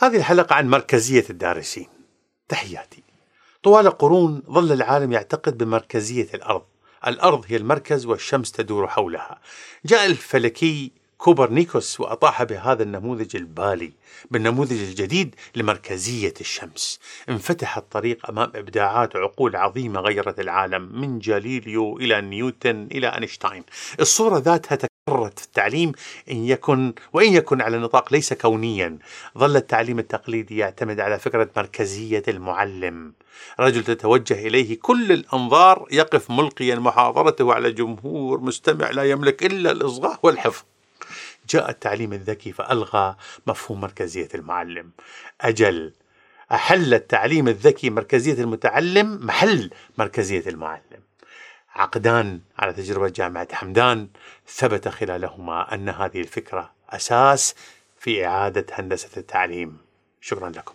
هذه الحلقة عن مركزية الدارسين. تحياتي. طوال قرون ظل العالم يعتقد بمركزية الأرض. الأرض هي المركز والشمس تدور حولها. جاء الفلكي كوبرنيكوس وأطاح بهذا النموذج البالي بالنموذج الجديد لمركزية الشمس. انفتح الطريق أمام إبداعات عقول عظيمة غيرت العالم من جاليليو إلى نيوتن إلى أينشتاين. الصورة ذاتها تكررت في التعليم إن يكن وإن يكن على نطاق ليس كونيا. ظل التعليم التقليدي يعتمد على فكرة مركزية المعلم. رجل تتوجه إليه كل الأنظار يقف ملقيا محاضرته على جمهور مستمع لا يملك إلا الإصغاء والحفظ. جاء التعليم الذكي فألغى مفهوم مركزية المعلم. أجل أحل التعليم الذكي مركزية المتعلم محل مركزية المعلم. عقدان على تجربة جامعة حمدان ثبت خلالهما أن هذه الفكرة أساس في إعادة هندسة التعليم. شكرا لكم.